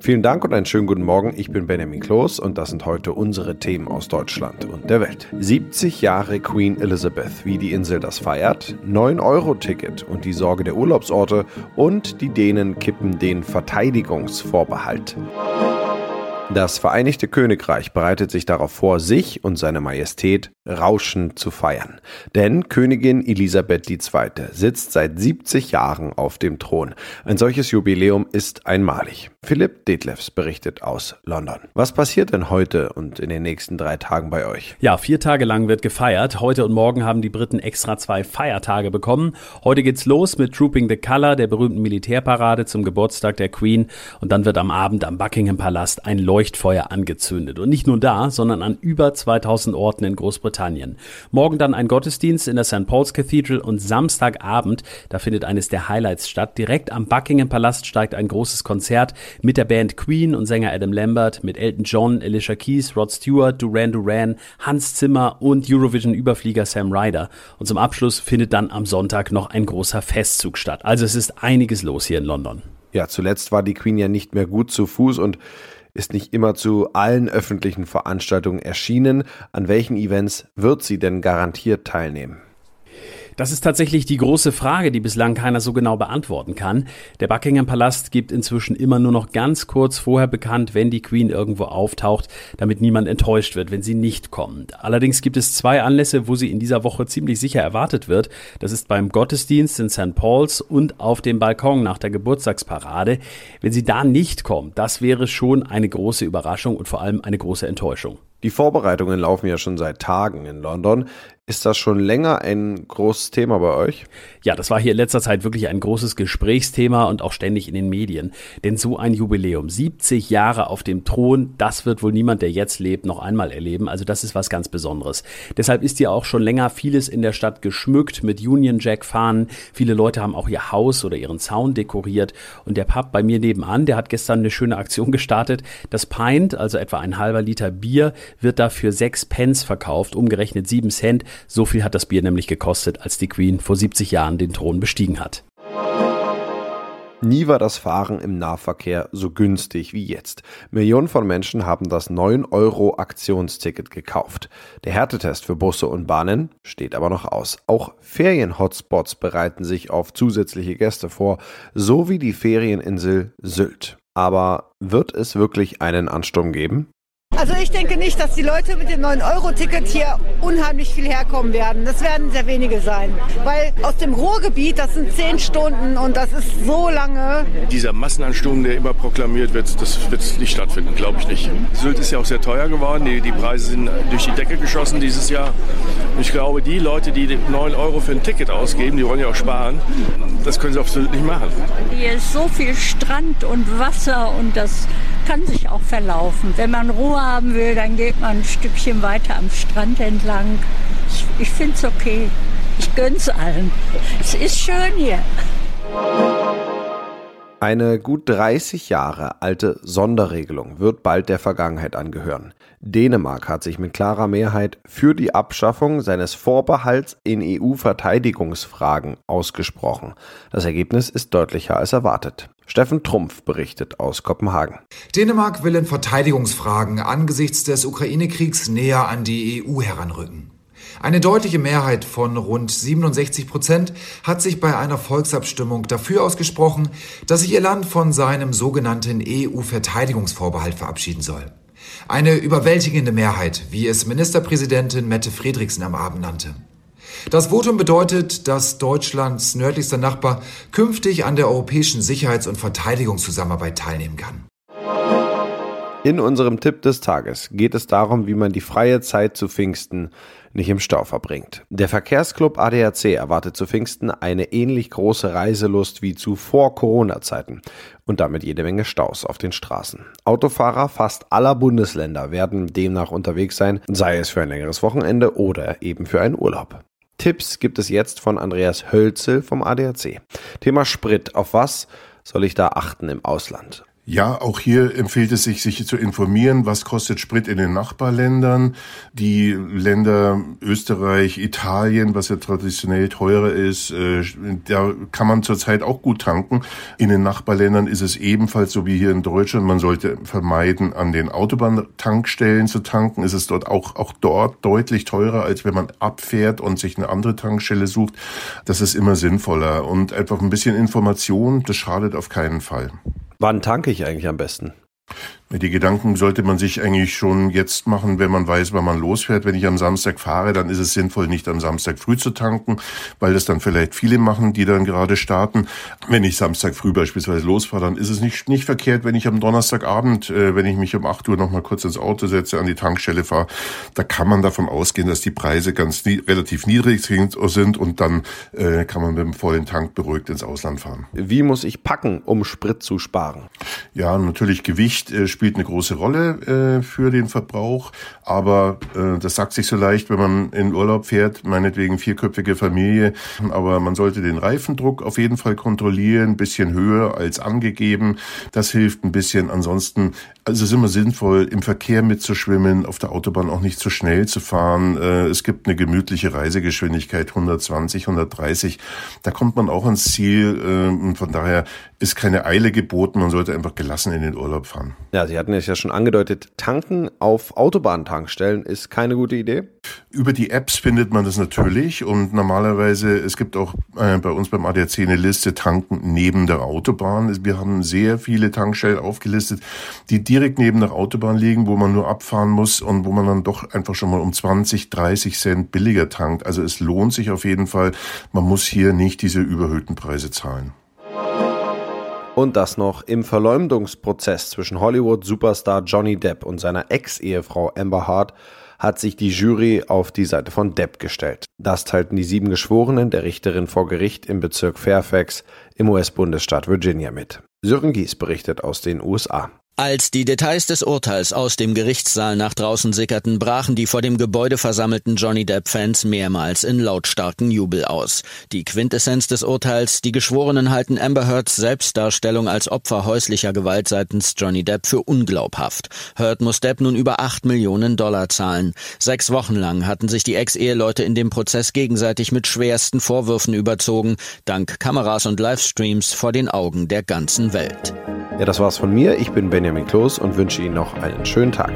Vielen Dank und einen schönen guten Morgen. Ich bin Benjamin Kloß und das sind heute unsere Themen aus Deutschland und der Welt. 70 Jahre Queen Elizabeth, wie die Insel das feiert, 9-Euro-Ticket und die Sorge der Urlaubsorte und die Dänen kippen den Verteidigungsvorbehalt. Das Vereinigte Königreich bereitet sich darauf vor, sich und seine Majestät rauschend zu feiern. Denn Königin Elisabeth II. sitzt seit 70 Jahren auf dem Thron. Ein solches Jubiläum ist einmalig. Philipp Detlefs berichtet aus London. Was passiert denn heute und in den nächsten drei Tagen bei euch? Ja, vier Tage lang wird gefeiert. Heute und morgen haben die Briten extra zwei Feiertage bekommen. Heute geht's los mit Trooping the Colour, der berühmten Militärparade zum Geburtstag der Queen. Und dann wird am Abend am Buckingham Palast ein Leuchtfeuer angezündet. Und nicht nur da, sondern an über 2000 Orten in Großbritannien. Großbritannien. Morgen dann ein Gottesdienst in der St. Paul's Cathedral und Samstagabend, da findet eines der Highlights statt. Direkt am Buckingham Palast steigt ein großes Konzert mit der Band Queen und Sänger Adam Lambert, mit Elton John, Alicia Keys, Rod Stewart, Duran Duran, Hans Zimmer und Eurovision-Überflieger Sam Ryder. Und zum Abschluss findet dann am Sonntag noch ein großer Festzug statt. Also es ist einiges los hier in London. Ja, zuletzt war die Queen ja nicht mehr gut zu Fuß und ist nicht immer zu allen öffentlichen Veranstaltungen erschienen. An welchen Events wird sie denn garantiert teilnehmen? Das ist tatsächlich die große Frage, die bislang keiner so genau beantworten kann. Der Buckingham Palast gibt inzwischen immer nur noch ganz kurz vorher bekannt, wenn die Queen irgendwo auftaucht, damit niemand enttäuscht wird, wenn sie nicht kommt. Allerdings gibt es zwei Anlässe, wo sie in dieser Woche ziemlich sicher erwartet wird. Das ist beim Gottesdienst in St. Paul's und auf dem Balkon nach der Geburtstagsparade. Wenn sie da nicht kommt, das wäre schon eine große Überraschung und vor allem eine große Enttäuschung. Die Vorbereitungen laufen ja schon seit Tagen in London. Ist das schon länger ein großes Thema bei euch? Ja, das war hier in letzter Zeit wirklich ein großes Gesprächsthema und auch ständig in den Medien. Denn so ein Jubiläum, 70 Jahre auf dem Thron, das wird wohl niemand, der jetzt lebt, noch einmal erleben. Also das ist was ganz Besonderes. Deshalb ist ja auch schon länger vieles in der Stadt geschmückt mit Union Jack Fahnen. Viele Leute haben auch ihr Haus oder ihren Zaun dekoriert. Und der Pub bei mir nebenan, der hat gestern eine schöne Aktion gestartet. Das Pint, also etwa ein halber Liter Bier, wird dafür sechs Pence verkauft, umgerechnet sieben Cent. So viel hat das Bier nämlich gekostet, als die Queen vor 70 Jahren den Thron bestiegen hat. Nie war das Fahren im Nahverkehr so günstig wie jetzt. Millionen von Menschen haben das 9-Euro-Aktionsticket gekauft. Der Härtetest für Busse und Bahnen steht aber noch aus. Auch Ferien-Hotspots bereiten sich auf zusätzliche Gäste vor, so wie die Ferieninsel Sylt. Aber wird es wirklich einen Ansturm geben? Also ich denke nicht, dass die Leute mit dem 9-Euro-Ticket hier unheimlich viel herkommen werden. Das werden sehr wenige sein. Weil aus dem Ruhrgebiet, das sind zehn Stunden und das ist so lange. Dieser Massenansturm, der immer proklamiert wird, das wird nicht stattfinden, glaube ich nicht. Sylt ist ja auch sehr teuer geworden. Die, die Preise sind durch die Decke geschossen dieses Jahr. Und ich glaube, die Leute, die 9 Euro für ein Ticket ausgeben, die wollen ja auch sparen. Das können sie auf Sylt nicht machen. Hier ist so viel Strand und Wasser und das kann sich auch verlaufen. Wenn man Ruhe haben will, dann geht man ein Stückchen weiter am Strand entlang. Ich, ich finde es okay. Ich gönn's allen. Es ist schön hier. Eine gut 30 Jahre alte Sonderregelung wird bald der Vergangenheit angehören. Dänemark hat sich mit klarer Mehrheit für die Abschaffung seines Vorbehalts in EU-Verteidigungsfragen ausgesprochen. Das Ergebnis ist deutlicher als erwartet. Steffen Trumpf berichtet aus Kopenhagen. Dänemark will in Verteidigungsfragen angesichts des Ukraine-Kriegs näher an die EU heranrücken. Eine deutliche Mehrheit von rund 67 Prozent hat sich bei einer Volksabstimmung dafür ausgesprochen, dass sich ihr Land von seinem sogenannten EU-Verteidigungsvorbehalt verabschieden soll. Eine überwältigende Mehrheit, wie es Ministerpräsidentin Mette Fredriksen am Abend nannte. Das Votum bedeutet, dass Deutschlands nördlichster Nachbar künftig an der europäischen Sicherheits- und Verteidigungszusammenarbeit teilnehmen kann. In unserem Tipp des Tages geht es darum, wie man die freie Zeit zu Pfingsten nicht im Stau verbringt. Der Verkehrsclub ADAC erwartet zu Pfingsten eine ähnlich große Reiselust wie zu Vor-Corona-Zeiten und damit jede Menge Staus auf den Straßen. Autofahrer fast aller Bundesländer werden demnach unterwegs sein, sei es für ein längeres Wochenende oder eben für einen Urlaub. Tipps gibt es jetzt von Andreas Hölzel vom ADAC. Thema Sprit. Auf was soll ich da achten im Ausland? Ja, auch hier empfiehlt es sich, sich zu informieren, was kostet Sprit in den Nachbarländern. Die Länder Österreich, Italien, was ja traditionell teurer ist, äh, da kann man zurzeit auch gut tanken. In den Nachbarländern ist es ebenfalls so wie hier in Deutschland. Man sollte vermeiden, an den Autobahntankstellen zu tanken. Es ist dort auch, auch dort deutlich teurer, als wenn man abfährt und sich eine andere Tankstelle sucht. Das ist immer sinnvoller. Und einfach ein bisschen Information, das schadet auf keinen Fall. Wann tanke ich eigentlich am besten? Die Gedanken sollte man sich eigentlich schon jetzt machen, wenn man weiß, wann man losfährt. Wenn ich am Samstag fahre, dann ist es sinnvoll, nicht am Samstag früh zu tanken, weil das dann vielleicht viele machen, die dann gerade starten. Wenn ich Samstag früh beispielsweise losfahre, dann ist es nicht, nicht verkehrt, wenn ich am Donnerstagabend, äh, wenn ich mich um 8 Uhr nochmal kurz ins Auto setze, an die Tankstelle fahre, da kann man davon ausgehen, dass die Preise ganz nie, relativ niedrig sind und dann äh, kann man mit dem vollen Tank beruhigt ins Ausland fahren. Wie muss ich packen, um Sprit zu sparen? Ja, natürlich Gewicht äh, spielt eine große Rolle äh, für den Verbrauch, aber äh, das sagt sich so leicht, wenn man in Urlaub fährt, meinetwegen vierköpfige Familie, aber man sollte den Reifendruck auf jeden Fall kontrollieren, bisschen höher als angegeben. Das hilft ein bisschen. Ansonsten, also es ist immer sinnvoll, im Verkehr mitzuschwimmen, auf der Autobahn auch nicht zu schnell zu fahren. Äh, es gibt eine gemütliche Reisegeschwindigkeit 120, 130. Da kommt man auch ans Ziel äh, und von daher ist keine Eile geboten. Man sollte einfach gelassen in den Urlaub fahren. Ja, Sie hatten es ja schon angedeutet, tanken auf Autobahntankstellen ist keine gute Idee. Über die Apps findet man das natürlich und normalerweise, es gibt auch äh, bei uns beim ADAC eine Liste Tanken neben der Autobahn. Wir haben sehr viele Tankstellen aufgelistet, die direkt neben der Autobahn liegen, wo man nur abfahren muss und wo man dann doch einfach schon mal um 20, 30 Cent billiger tankt. Also es lohnt sich auf jeden Fall. Man muss hier nicht diese überhöhten Preise zahlen. Und das noch im Verleumdungsprozess zwischen Hollywood-Superstar Johnny Depp und seiner Ex-Ehefrau Amber Hart hat sich die Jury auf die Seite von Depp gestellt. Das teilten die sieben Geschworenen der Richterin vor Gericht im Bezirk Fairfax im US-Bundesstaat Virginia mit. Sören Gies berichtet aus den USA. Als die Details des Urteils aus dem Gerichtssaal nach draußen sickerten, brachen die vor dem Gebäude versammelten Johnny Depp-Fans mehrmals in lautstarken Jubel aus. Die Quintessenz des Urteils, die Geschworenen halten Amber Heards Selbstdarstellung als Opfer häuslicher Gewalt seitens Johnny Depp für unglaubhaft. Heard muss Depp nun über acht Millionen Dollar zahlen. Sechs Wochen lang hatten sich die Ex-Eheleute in dem Prozess gegenseitig mit schwersten Vorwürfen überzogen, dank Kameras und Livestreams vor den Augen der ganzen Welt. Ja, das war's von mir. Ich bin Benjamin Kloß und wünsche Ihnen noch einen schönen Tag.